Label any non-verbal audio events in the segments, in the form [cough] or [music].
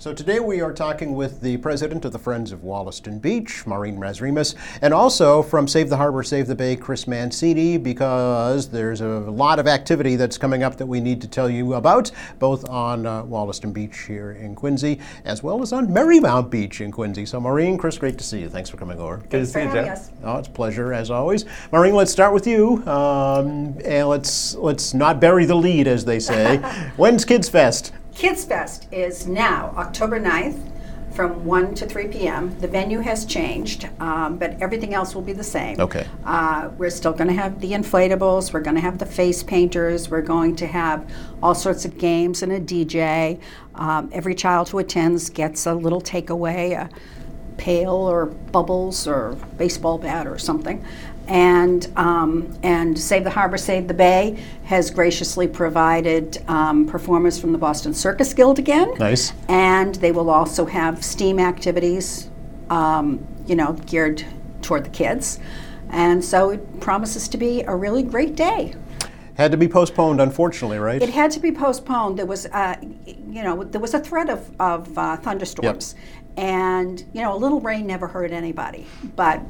So today we are talking with the president of the Friends of Wollaston Beach, Maureen Razremus, and also from Save the Harbor, Save the Bay, Chris Mancini, because there's a lot of activity that's coming up that we need to tell you about, both on uh, Wollaston Beach here in Quincy, as well as on Merrymount Beach in Quincy. So Maureen, Chris, great to see you. Thanks for coming over. Good to see you, Jeff. Oh, it's a pleasure as always. Maureen, let's start with you, um, and let's let's not bury the lead, as they say. [laughs] When's Kids Fest? Kids Fest is now October 9th from 1 to 3 p.m. The venue has changed, um, but everything else will be the same. Okay. Uh, we're still going to have the inflatables, we're going to have the face painters, we're going to have all sorts of games and a DJ. Um, every child who attends gets a little takeaway, a pail or bubbles or baseball bat or something. And, um, and Save the Harbor, Save the Bay has graciously provided um, performers from the Boston Circus Guild again. Nice. And they will also have STEAM activities, um, you know, geared toward the kids. And so it promises to be a really great day. Had to be postponed, unfortunately, right? It had to be postponed. There was, uh, you know, there was a threat of, of uh, thunderstorms, and you know, a little rain never hurt anybody. But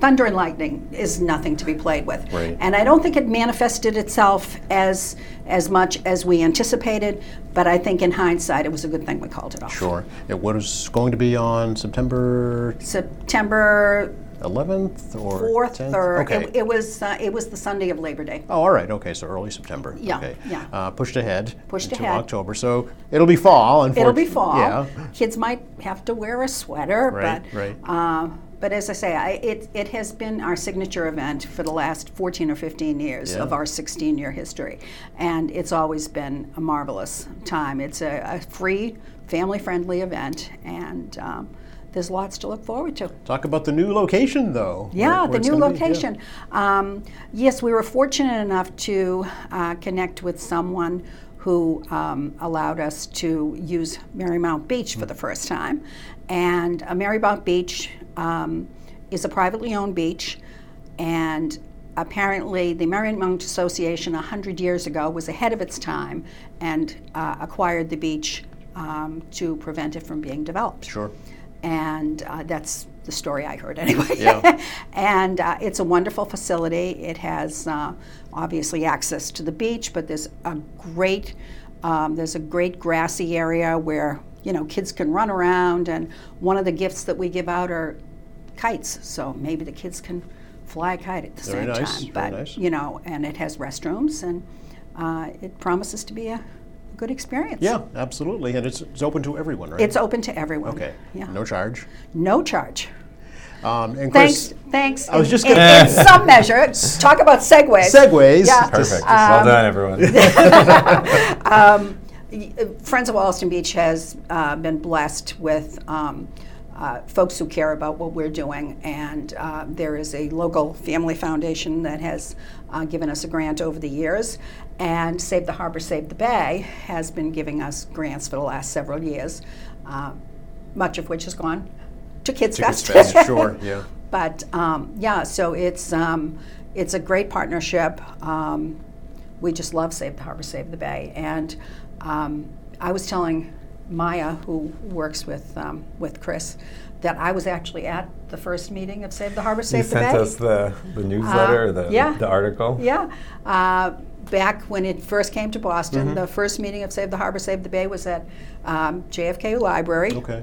thunder and lightning is nothing to be played with. Right. And I don't think it manifested itself as as much as we anticipated. But I think in hindsight, it was a good thing we called it off. Sure. It was going to be on September September 11th or fourth 10th? or okay. it, it was uh, it was the Sunday of Labor Day. Oh, all right. Okay, so early September. Yeah, Okay. yeah. Uh, pushed ahead. Pushed ahead. October. So it'll be fall. Unfortunately. It'll be fall. Yeah. Kids might have to wear a sweater, Right, but right. Uh, but as I say, I, it it has been our signature event for the last 14 or 15 years Yeah. of our 16-year history, and it's always been a marvelous time. It's a, a free, family-friendly event, and um, there's lots to look forward to. Talk about the new location, though. Yeah, where- where the new be. Yeah. location. Um, yes, we were fortunate enough to uh, connect with someone who um, allowed us to use Merrymount Beach for the first time. And uh, Merrymount Beach um, is a privately owned beach, and apparently the Merrymount Association 100 years ago was ahead of its time and uh, acquired the beach um, to prevent it from being developed Sure. And uh, that's the story I heard anyway. Yeah. [laughs] and uh, it's a wonderful facility. It has uh, obviously access to the beach, but there's a great um, there's a great grassy area where you know kids can run around. And one of the gifts that we give out are kites, so maybe the kids can fly a kite at the Very same nice, time. very But nice. you know, and it has restrooms, and uh, it promises to be a good experience. Yeah, absolutely. And it's, it's open to everyone, right? It's open to everyone. Okay. Yeah. No charge. No charge. Um, and Thanks, Chris, thanks. I was just in, gonna- in some measure. Talk about segues. segues. Yeah. Perfect. Um, well done, everyone. [laughs] Y- uh, Friends of Wollaston Beach has uh, been blessed with um, uh, folks who care about what we're doing, and uh, there is a local family foundation that has uh, given us a grant over the years, and Save the Harbor, Save the Bay has been giving us grants for the last several years, uh, much of which has gone to Kids To Kids Fest. Fest, sure, [laughs] yeah. But um, yeah, so it's um, it's a great partnership. Um, we just love Save the Harbor, Save the Bay, and um, I was telling Maya, who works with um, with Chris, that I was actually at the first meeting of Save the Harbor, you Save the sent us the, the newsletter, Uh, the, yeah. the article. Yeah. Uh, back when it first came to Boston, the first meeting of Save the Harbor, Save the Bay was at um, JFK Library, Okay.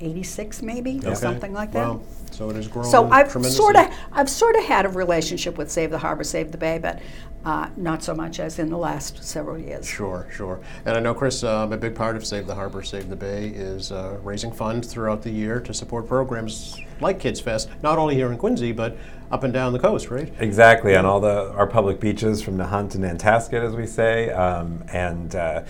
86 maybe, or something like that. Wow. So it has grown So I've sort of I've sort of had a relationship with Save the Harbor, Save the Bay, but uh, not so much as in the last several years. Sure, sure. And I know, Chris, um, a big part of Save the Harbor, Save the Bay is uh, raising funds throughout the year to support programs like Kids Fest, not only here in Quincy, but up and down the coast, right? Exactly, on all the our public beaches from Nahant to Nantasket, as we say, um, and uh,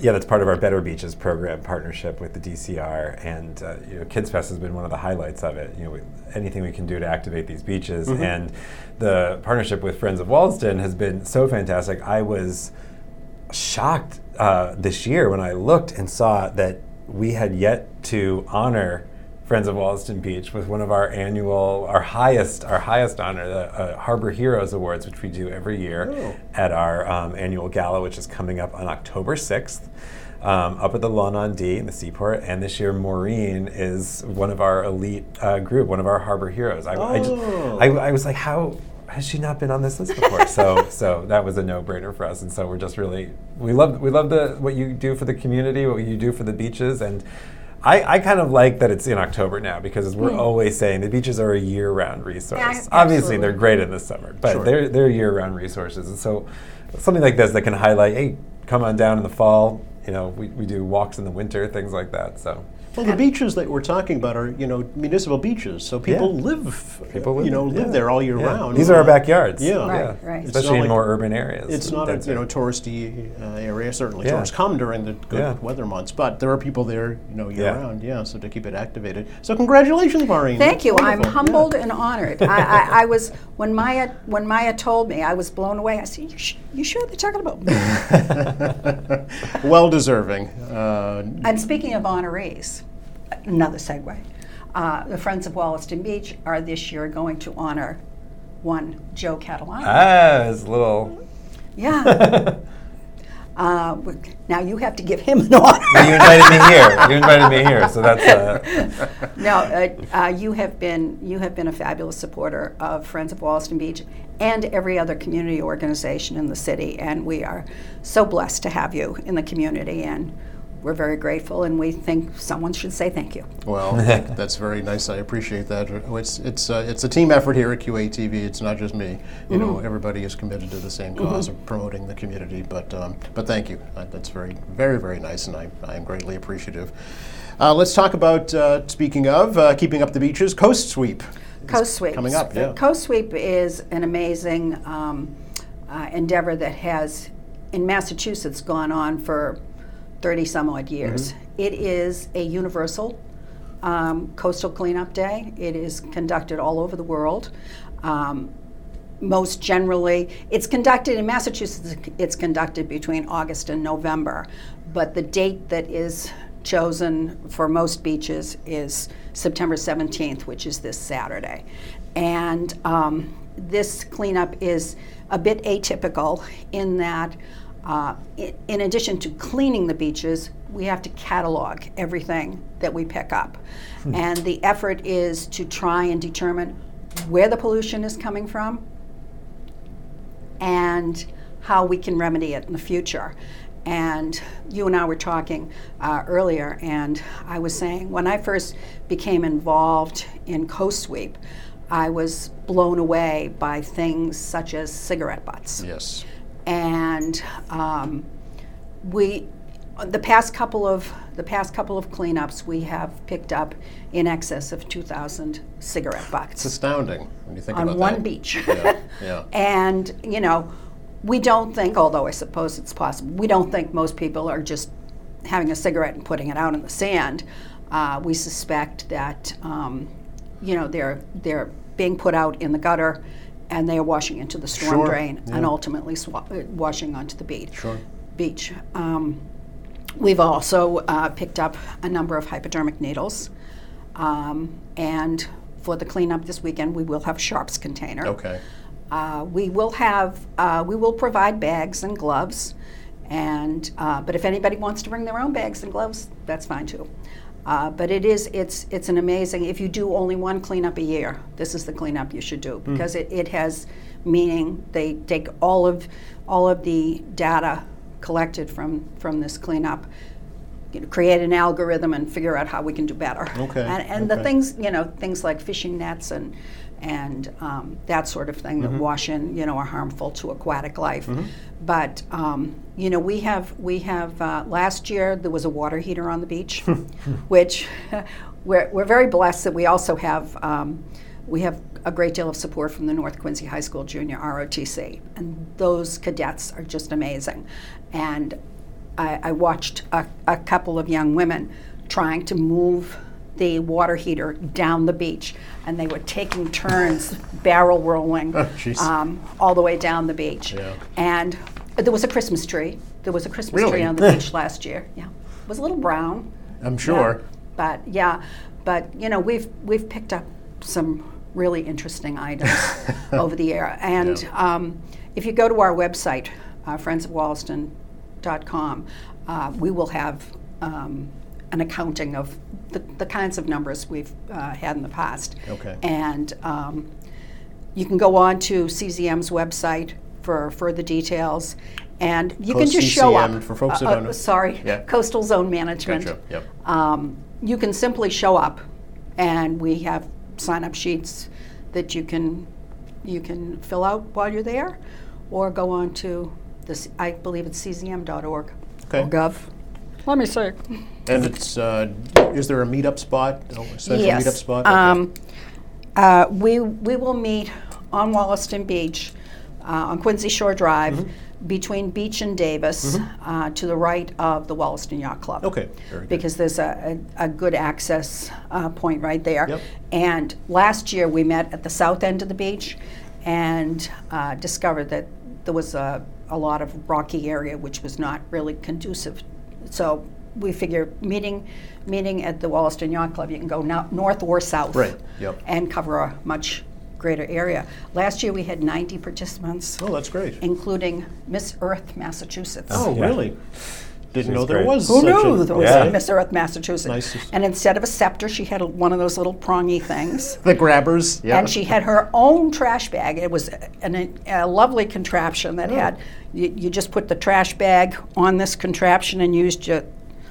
yeah, that's part of our Better Beaches program partnership with the DCR, and uh, you know, Kids Fest has been one of the highlights of it. You know, with anything we can do to activate these beaches, and the partnership with Friends of Wollaston has been so fantastic. I was shocked uh, this year when I looked and saw that we had yet to honor Friends of Wollaston Beach with one of our annual, our highest, our highest honor, the uh, Harbor Heroes Awards, which we do every year Oh. at our um, annual gala, which is coming up on October sixth. um, up at the Lawn on D in the Seaport, and this year Maureen is one of our elite uh, group, one of our harbor heroes. I, I, just, Oh. I, I was like, how has she not been on this list before? so, [laughs] so that was a no-brainer for us, and so we're just really we love we love the what you do for the community, what you do for the beaches, and. I, I kind of like that it's in October now because we're hmm. always saying, the beaches are a year-round resource. Yeah, Obviously, absolutely. they're great in the summer, but Sure. they're they're year-round resources, and so something like this that can highlight, hey, come on down in the fall. You know, we, we do walks in the winter, things like that. So Well, the beaches that we're talking about are, you know, municipal beaches, so people Yeah. live, people live, you know, live yeah. there all year Yeah. round. These are our backyards. Yeah. Right, yeah. right. Especially in like- more urban areas. It's not a you know touristy uh, area. Certainly, Yeah. tourists come during the good Yeah. weather months, but there are people there, you know, year Yeah. round. Yeah, so to keep it activated. So congratulations, Maureen. Thank That's you. I'm wonderful. humbled and honored. I, I, I was when Maya when Maya told me, I was blown away. I said, "You, sh- you sure they're talking about me?" [laughs] Well deserving. Uh, and speaking of honorees, another segue. Uh, the Friends of Wollaston Beach are this year going to honor one Joe Catalano. Ah, a little. yeah. [laughs] Uh, now you have to give him an [laughs] honor. you invited me here. You invited me here, so that's. Uh, [laughs] No, uh, uh, you have been you have been a fabulous supporter of Friends of Wollaston Beach and every other community organization in the city, and we are so blessed to have you in the community, and we're very grateful, and we think someone should say thank you. well, [laughs] that's very nice. I appreciate that. It's it's uh, it's a team effort here at QATV. It's not just me. You know, everybody is committed to the same cause of promoting the community. But um, but thank you. Uh, that's very very very nice, and I I am greatly appreciative. Uh, let's talk about uh, speaking of uh, keeping up the beaches, Coast Sweep. Coast Sweep. coming up. Yeah. Coast Sweep is an amazing um, uh, endeavor that has, in Massachusetts, gone on for 30 some odd years. Mm-hmm. It is a universal um, coastal cleanup day. It is conducted all over the world. Um, most generally, it's conducted in Massachusetts, it's conducted between August and November. But the date that is chosen for most beaches is September 17th, which is this Saturday. And um, this cleanup is a bit atypical in that, uh, in addition to cleaning the beaches, we have to catalog everything that we pick up. And the effort is to try and determine where the pollution is coming from, and how we can remedy it in the future. And you and I were talking uh, earlier, and I was saying when I first became involved in Coast Sweep, I was blown away by things such as cigarette butts Yes. And um, we the past couple of the past couple of cleanups we have picked up in excess of 2,000 cigarette butts. It's astounding when you think on about one that. beach. Yeah. Yeah. [laughs] and you know, we don't think, although I suppose it's possible, we don't think most people are just having a cigarette and putting it out in the sand. Uh, we suspect that um, you know they're they're being put out in the gutter, and they are washing into the storm Sure, drain and ultimately swa- uh, washing onto the beach. Sure. Beach. Um, we've also uh, picked up a number of hypodermic needles, um, and for the cleanup this weekend, we will have a sharps container. Okay. Uh, we will have, uh, we will provide bags and gloves, and uh, but if anybody wants to bring their own bags and gloves, that's fine too. Uh, but it is, it's, it's an amazing. If you do only one cleanup a year, this is the cleanup you should do because it, it has meaning. They take all of, all of the data collected from from this cleanup, you know, create an algorithm and figure out how we can do better. Okay, And, and the things, you know, things like fishing nets and and um, that sort of thing Mm-hmm. that wash in, you know, are harmful to aquatic life. But um, you know, we have we have uh, last year there was a water heater on the beach, [laughs] [laughs] which [laughs] we're we're very blessed that we also have. Um, we have a great deal of support from the North Quincy High School Junior ROTC, and those cadets are just amazing. And I, I watched a, a couple of young women trying to move the water heater down the beach, and they were taking turns barrel rolling [laughs] Oh, um, all the way down the beach. Yeah. And there was a Christmas tree. There was a Christmas Really? tree on the [laughs] beach last year. Yeah, it was a little brown. I'm Yeah. sure. But yeah, but you know we've we've picked up some really interesting items [laughs] over the year, and Yeah. um, if you go to our website, uh, friendsofwollaston.com, uh, we will have um, an accounting of the, the kinds of numbers we've uh, had in the past. Okay. And um, you can go on to CZM's website for further details. And you can Coast just show up. for folks that Uh, don't know. uh, Sorry, Yeah. Coastal Zone Management. Gotcha, yep. Um, you can simply show up, and we have sign-up sheets that you can you can fill out while you're there, or go on to this. I believe it's czm.org Okay. or gov. Let me see. And it's, uh, is there a meetup spot, a central yes. meetup spot? Um, uh, we we will meet on Wollaston Beach, uh, on Quincy Shore Drive, Mm-hmm. between Beach and Davis, uh, to the right of the Wollaston Yacht Club. Okay, very good. Because there's a, a, a good access uh, point right there. Yep. And last year we met at the south end of the beach, and uh, discovered that there was a, a lot of rocky area which was not really conducive. So we figure meeting meeting at the Wollaston Yacht Club, you can go no, north or south Right, yep. and cover a much greater area. Last year we had 90 participants, Oh, that's great. including Miss Earth, Massachusetts. Oh, Yeah. really? Didn't She's know there great. was Who such knew a, there was Yeah. a Miss Earth, Massachusetts? Nice And instead of a scepter, she had a, one of those little prongy things. [laughs] the grabbers? Yeah. And she had her own trash bag. It was an, a lovely contraption that oh. had, you, you just put the trash bag on this contraption and used your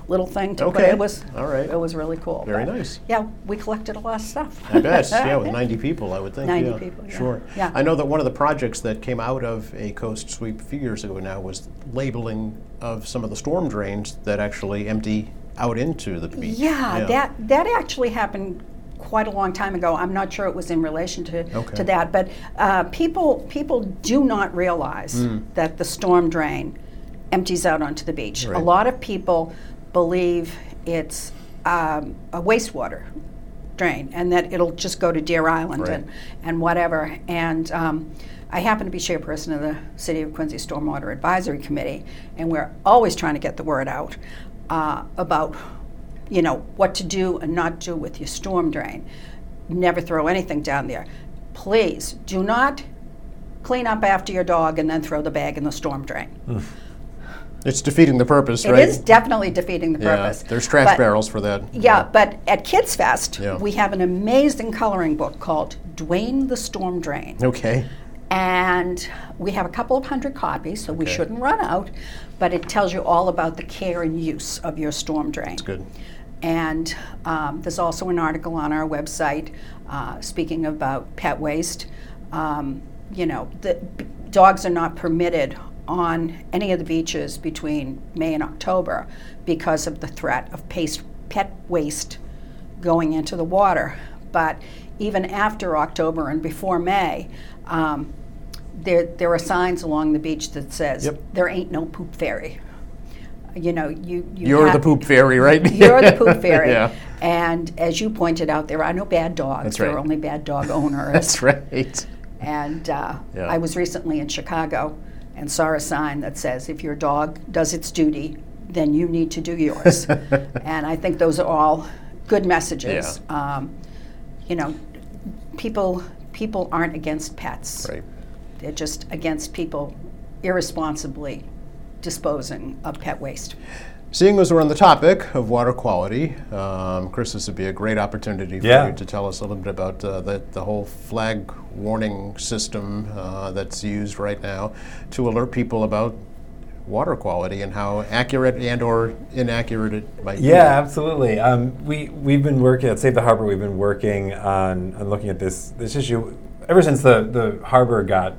little thing to put Okay. it. was All right. It was really cool. Very But, nice. Yeah, we collected a lot of stuff. I bet. [laughs] Yeah, with 90 people, I would think. 90 yeah. people, yeah. Sure. Yeah. I know that one of the projects that came out of a coast sweep a few years ago now was labeling of some of the storm drains that actually empty out into the beach. Yeah, that that actually happened quite a long time ago. I'm not sure it was in relation to, Okay. to that, but uh, people people do not realize Hmm. that the storm drain empties out onto the beach. Right. A lot of people believe it's um, a wastewater drain and that it'll just go to Deer Island Right. and, and whatever. And um, I happen to be chairperson of the City of Quincy Stormwater Advisory Committee, and we're always trying to get the word out uh, about, you know, what to do and not do with your storm drain. Never throw anything down there. Please do not clean up after your dog and then throw the bag in the storm drain. It's defeating the purpose, right? It is definitely defeating the yeah. purpose. There's trash But- barrels for that. Yeah, but at Kids Fest, Yeah. we have an amazing coloring book called Dwayne the Storm Drain. Okay. And we have a couple of hundred copies, so we shouldn't run out. But it tells you all about the care and use of your storm drain. That's good. And um, there's also an article on our website uh, speaking about pet waste. Um, you know, the b- dogs are not permitted on any of the beaches between May and October because of the threat of paste, pet waste going into the water. But even after October and before May, um, there, there are signs along the beach that says Yep. there ain't no poop fairy. You know, you, you You're the poop fairy, right? [laughs] you're the poop [laughs] fairy. yeah. And as you pointed out, there are no bad dogs. That's there right. are only bad dog [laughs] owners. That's right. And uh, Yeah. I was recently in Chicago and saw a sign that says, if your dog does its duty, then you need to do yours. [laughs] and I think those are all good messages. Um, you know, people people aren't against pets. Right. They're just against people irresponsibly disposing of pet waste. Seeing as we're on the topic of water quality, um, Chris, this would be a great opportunity for Yeah. you to tell us a little bit about uh, the, the whole flag warning system uh, that's used right now to alert people about water quality and how accurate and or inaccurate it might be. Yeah, absolutely. Um, we we've been working at Save the Harbor. We've been working on, on looking at this this issue ever since the the harbor got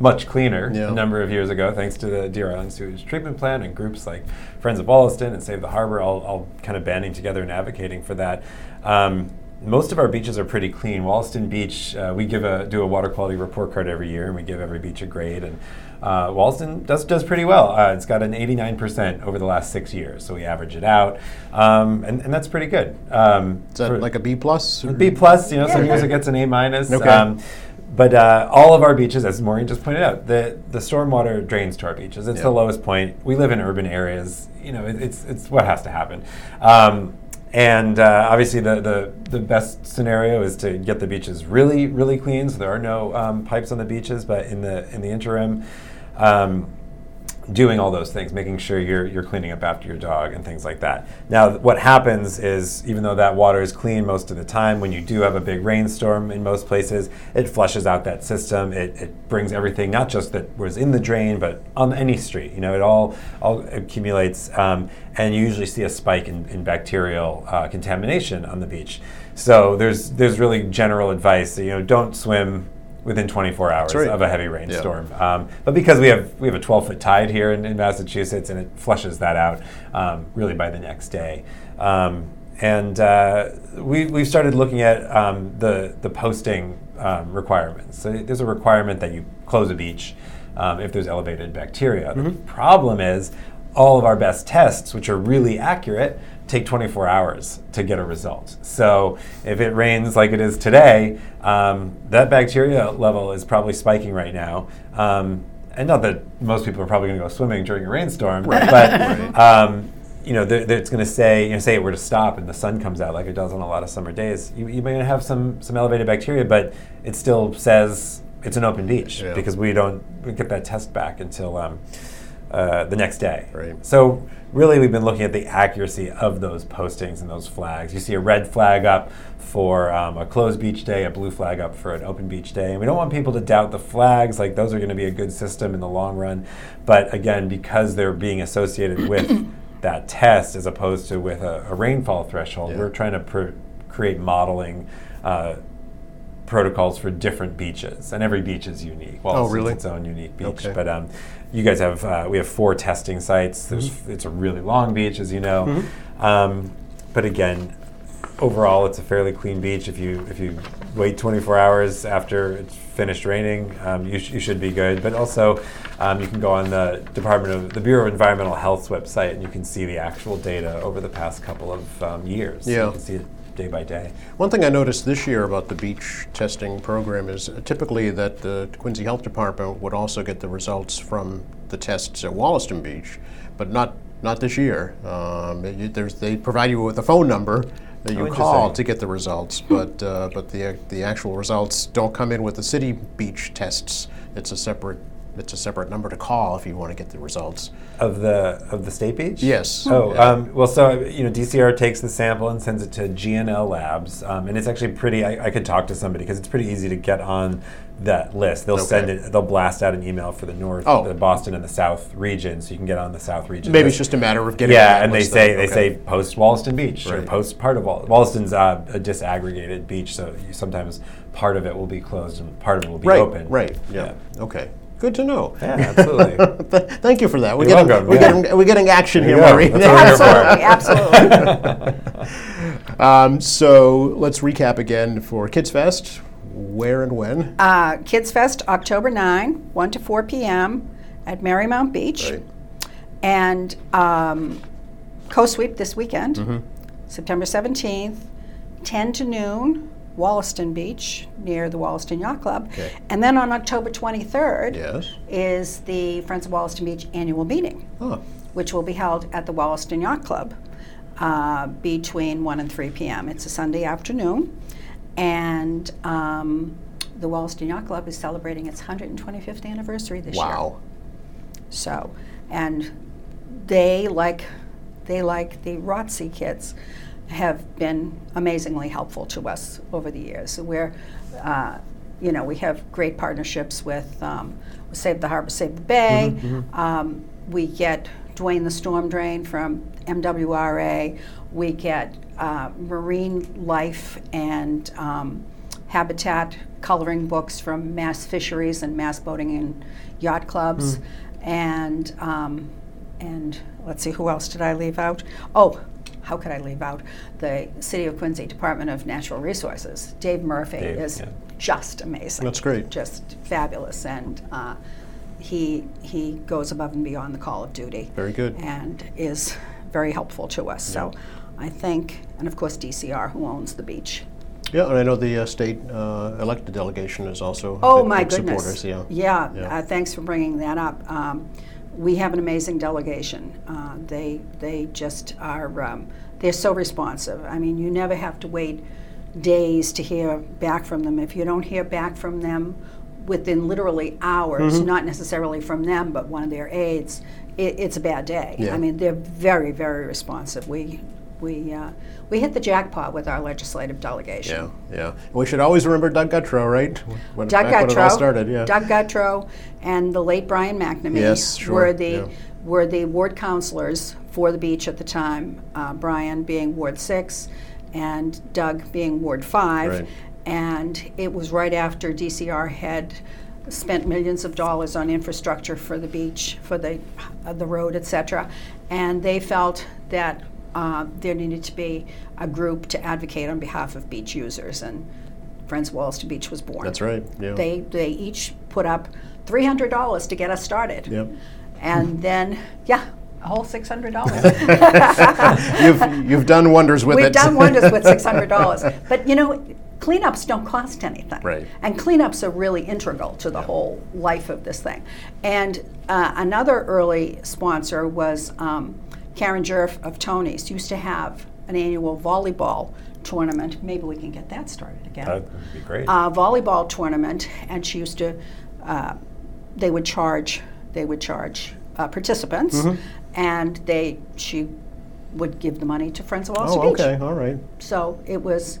much cleaner Yeah. a number of years ago, thanks to the Deer Island Sewage Treatment Plant and groups like Friends of Wollaston and Save the Harbor, all, all kind of banding together and advocating for that. Um, most of our beaches are pretty clean. Wollaston Beach, uh, we give a do a water quality report card every year, and we give every beach a grade. And uh, Wollaston does does pretty well. Uh, it's got an 89% over the last six years, so we average it out, um, and, and that's pretty good. Um, Is that for- like a B plus? B plus, you know, some years it gets an A minus. Okay. Um, but uh, all of our beaches, as Maureen just pointed out, the the stormwater drains to our beaches. It's Yeah. the lowest point. We live in urban areas. You know, it, it's it's what has to happen. Um, and uh, obviously, the, the the best scenario is to get the beaches really really clean. So there are no um, pipes on the beaches. But in the in the interim. Um, doing all those things, making sure you're, you're cleaning up after your dog and things like that. Now, what happens is, even though that water is clean most of the time, when you do have a big rainstorm in most places, it flushes out that system. It, it brings everything, not just that was in the drain, but on any street. You know, it all, all accumulates, um, and you usually see a spike in, in bacterial uh, contamination on the beach. So there's, there's really general advice, that, you know, don't swim within 24 hours right. of a heavy rainstorm. Yeah. Um, but because we have we have a 12 foot tide here in, in Massachusetts, and it flushes that out um, really by the next day. Um, and uh, we we've started looking at um, the the posting um, requirements. So there's a requirement that you close a beach um, if there's elevated bacteria. Mm-hmm. The problem is all of our best tests, which are really accurate, take 24 hours to get a result. So if it rains like it is today, um, that bacteria level is probably spiking right now. Um, and not that most people are probably going to go swimming during a rainstorm, right. but [laughs] um, you know, it's going to say, you know, say it were to stop and the sun comes out like it does on a lot of summer days, you, you may have some some elevated bacteria, but it still says it's an open beach yeah. because we don't we get that test back until um, uh, the next day. Right. So really, we've been looking at the accuracy of those postings and those flags. You see a red flag up for um, a closed beach day, a blue flag up for an open beach day, and we don't want people to doubt the flags. Like those are going to be a good system in the long run, but again, because they're being associated with [coughs] that test as opposed to with a, a rainfall threshold, yeah. we're trying to pr- create modeling. Uh, protocols for different beaches, and every beach is unique. Well, oh, really? It's its own unique beach. Okay. But um, you guys have uh, we have four testing sites. There's mm-hmm. it's a really long beach, as you know. Mm-hmm. Um, but again, overall, it's a fairly clean beach. If you if you wait 24 hours after it's finished raining, um, you, sh- you should be good. But also, um, you can go on the Department of the Bureau of Environmental Health's website, and you can see the actual data over the past couple of um, years. Yeah. you can see it day by day. One thing I noticed this year about the beach testing program is typically that the Quincy Health Department would also get the results from the tests at Wollaston Beach, but not not this year. Um, it, they provide you with a phone number that you oh, call to get the results, but uh, but the the actual results don't come in with the city beach tests. It's a separate it's a separate number to call if you want to get the results of the of the state beach. Yes. Oh, yeah. um, well, so you know, DCR takes the sample and sends it to G&L Labs, um, and it's actually pretty. I, I, could talk to somebody because it's pretty easy to get on that list. They'll okay. send it. They'll blast out an email for the north, oh. the Boston and the South region, so you can get on the South region. Maybe list. it's just a matter of getting. Yeah, and they say they say post Wollaston Beach right. or post part of Wall- Wollaston's uh, a disaggregated beach, so sometimes part of it will be closed and part of it will be right, open. Right. Yeah. yeah. Okay. Good to know. Yeah, absolutely. [laughs] Thank you for that. We're You're getting, welcome. We're, yeah. getting, we're getting action here, Maureen. absolutely, absolutely. [laughs] um, so let's recap again for Kids Fest. Where and when? Uh, Kids Fest, October 9, 1 to 4 p.m. at Merrymount Beach. Right. And um, Coast Sweep this weekend, mm-hmm. September 17th, 10 to noon Wollaston Beach near the Wollaston Yacht Club. Okay. And then on October 23rd yes. is the Friends of Wollaston Beach annual meeting, oh. which will be held at the Wollaston Yacht Club uh, between 1 and 3 p.m. It's a Sunday afternoon. And um, the Wollaston Yacht Club is celebrating its 125th anniversary this wow. year. Wow. So, and they like they like the ROTC kids have been amazingly helpful to us over the years. We're, uh, you know, we have great partnerships with um, Save the Harbor, Save the Bay. Mm-hmm, mm-hmm. Um, we get Dwayne the Storm Drain from MWRA. We get uh, marine life and um, habitat coloring books from Mass Fisheries and Mass Boating and Yacht Clubs. Mm. And um, and let's see, who else did I leave out? Oh, how could I leave out the City of Quincy Department of Natural Resources? Dave Murphy Dave, is yeah. just amazing. That's great. Just fabulous, and uh, he he goes above and beyond the call of duty. Very good. And is very helpful to us. Yeah. So I think, and of course DCR, who owns the beach. Yeah, and I know the uh, state uh, elected delegation is also oh big, my goodness supporters. Yeah, yeah. yeah. Uh, thanks for bringing that up. Um, we have an amazing delegation. Uh, they they just are um, they're so responsive. I mean, you never have to wait days to hear back from them. If you don't hear back from them within literally hours, mm-hmm. not necessarily from them, but one of their aides, it, it's a bad day. Yeah. I mean, they're very, very responsive. We we uh, we hit the jackpot with our legislative delegation. Yeah, yeah. We should always remember Doug Gutro, right? When, Doug back when it all started, yeah. Doug Gutro, and the late Brian McNamee Yes, sure, were the yeah. were the ward councilors for the beach at the time. Uh, Brian being Ward Six, and Doug being Ward Five, Right. and it was right after DCR had spent millions of dollars on infrastructure for the beach, for the uh, the road, etc. And they felt that uh, there needed to be a group to advocate on behalf of beach users, and Friends of Wollaston Beach was born. That's right. Yeah. They they each put up three hundred dollars to get us started. Yep. And [laughs] then yeah, a whole six hundred dollars. [laughs] you've you've done wonders with it We've done wonders with [laughs] six hundred dollars. But you know, cleanups don't cost anything. Right. And cleanups are really integral to the whole life of this thing. And uh, another early sponsor was um, Karen Jerf of Tony's. Used to have an annual volleyball tournament. Maybe we can get that started again That would be great. uh, volleyball tournament, and she used to. Uh, they would charge. They would charge uh, participants, Mm-hmm. and they she would give the money to Friends of Wollaston oh, Beach. okay, all right. So it was,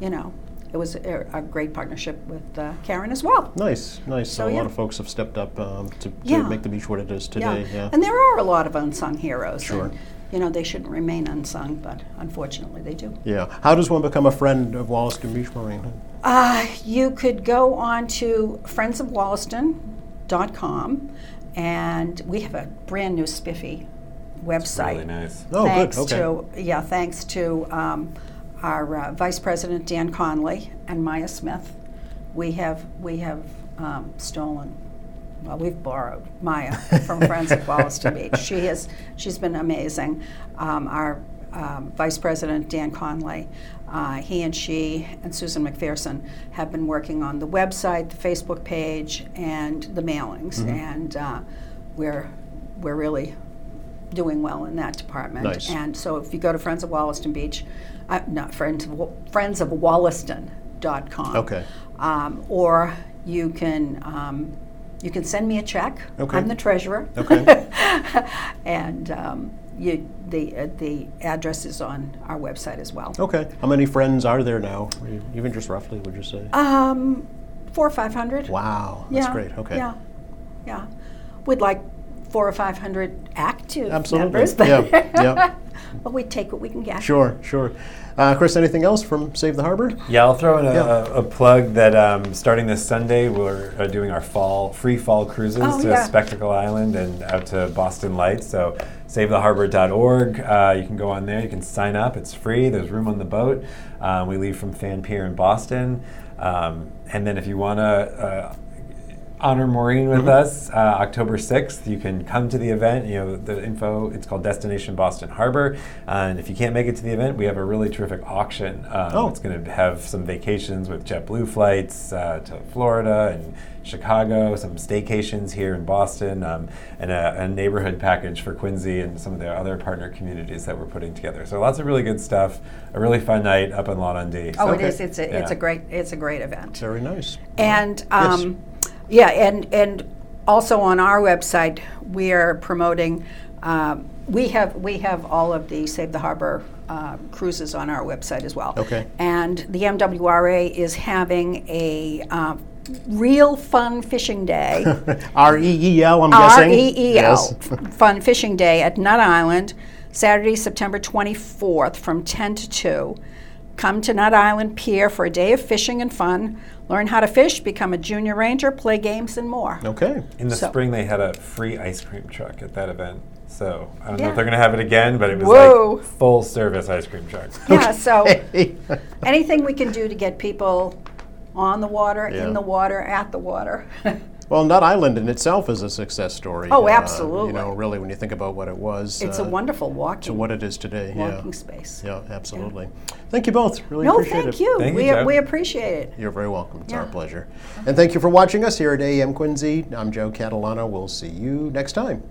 you know, it was a, a great partnership with uh, Karen as well. Nice, nice. So, So, a yeah. lot of folks have stepped up um, to, to Yeah. make the beach what it is today. Yeah. And there are a lot of unsung heroes. Sure. And, you know, they shouldn't remain unsung, but unfortunately they do. yeah. How does one become a friend of Wollaston Beach Maureen? Uh, you could go on to friendsofwollaston.com and we have a brand new spiffy website. really nice. Oh, thanks good. Okay. to yeah, thanks to um, our uh, Vice President Dan Conley and Maya Smith. We have we have um, stolen. Well, we've borrowed Maya from [laughs] Friends of Wollaston Beach. She has she's been amazing. Um, our um, Vice President Dan Conley, uh, he and she and Susan McPherson have been working on the website, the Facebook page, and the mailings, Mm-hmm. and uh, we're we're really doing well in that department. Nice. And so if you go to Friends of Wollaston Beach, uh, not Friends of, Friends of Wollaston.com. Okay. Um, or you can um, you can send me a check. Okay. I'm the treasurer. Okay. [laughs] and um, you, the uh, the address is on our website as well. Okay. How many friends are there now? Even just roughly, would you say? Um, four or five hundred. wow, that's yeah, great. Okay. Yeah, yeah. We'd like four or five hundred active Absolutely. members, but, Yeah, yeah. [laughs] but we take what we can get. Sure, sure. Uh, Chris, anything else from Save the Harbor? Yeah, I'll throw in a, Yeah. a, a plug that um, starting this Sunday, we're uh, doing our fall free fall cruises Oh, to yeah. Spectacle Island and out to Boston Lights. So savetheharbor.org. Uh, you can go on there. You can sign up. It's free. There's room on the boat. Um, we leave from Fan Pier in Boston. Um, and then if you want to uh, honor Maureen with us uh, October 6th. You can come to the event. You know, the info, it's called Destination Boston Harbor. and if you can't make it to the event, we have a really terrific auction. Um, Oh. It's going to have some vacations with JetBlue flights uh, to Florida and Chicago, some staycations here in Boston, um, and a, a neighborhood package for Quincy and some of the other partner communities that we're putting together. So lots of really good stuff. A really fun night up in Lawn on D. Oh, Okay. it is. It's a, it's a great it's a great event. Very nice. And um, yeah, and and also on our website we are promoting. Um, we have we have all of the Save the Harbor uh, cruises on our website as well. Okay. And the MWRA is having a uh, real fun fishing day. [laughs] R E E L, I'm R guessing. E E L Yes. Fun Fishing Day at Nut Island, Saturday, September 24th from 10 to 2. Come to Nut Island Pier for a day of fishing and fun. Learn how to fish, become a junior ranger, play games, and more. Okay. In the So- spring, they had a free ice cream truck at that event. So I don't know if they're going to have it again, but it was Whoa. like full service ice cream truck. Yeah, so [laughs] anything we can do to get people on the water, Yeah. in the water, at the water. [laughs] well, Nut Island in itself is a success story. Oh, uh, absolutely. you know, really, when you think about what it was. it's uh, a wonderful walking To what it is today. Yeah. walking space. Yeah, absolutely. Thank you both. Really No, appreciate thank it. you. Thank you, we, Joe. we appreciate it. You're very welcome. It's our pleasure. And thank you for watching us here at AM Quincy. I'm Joe Catalano. We'll see you next time.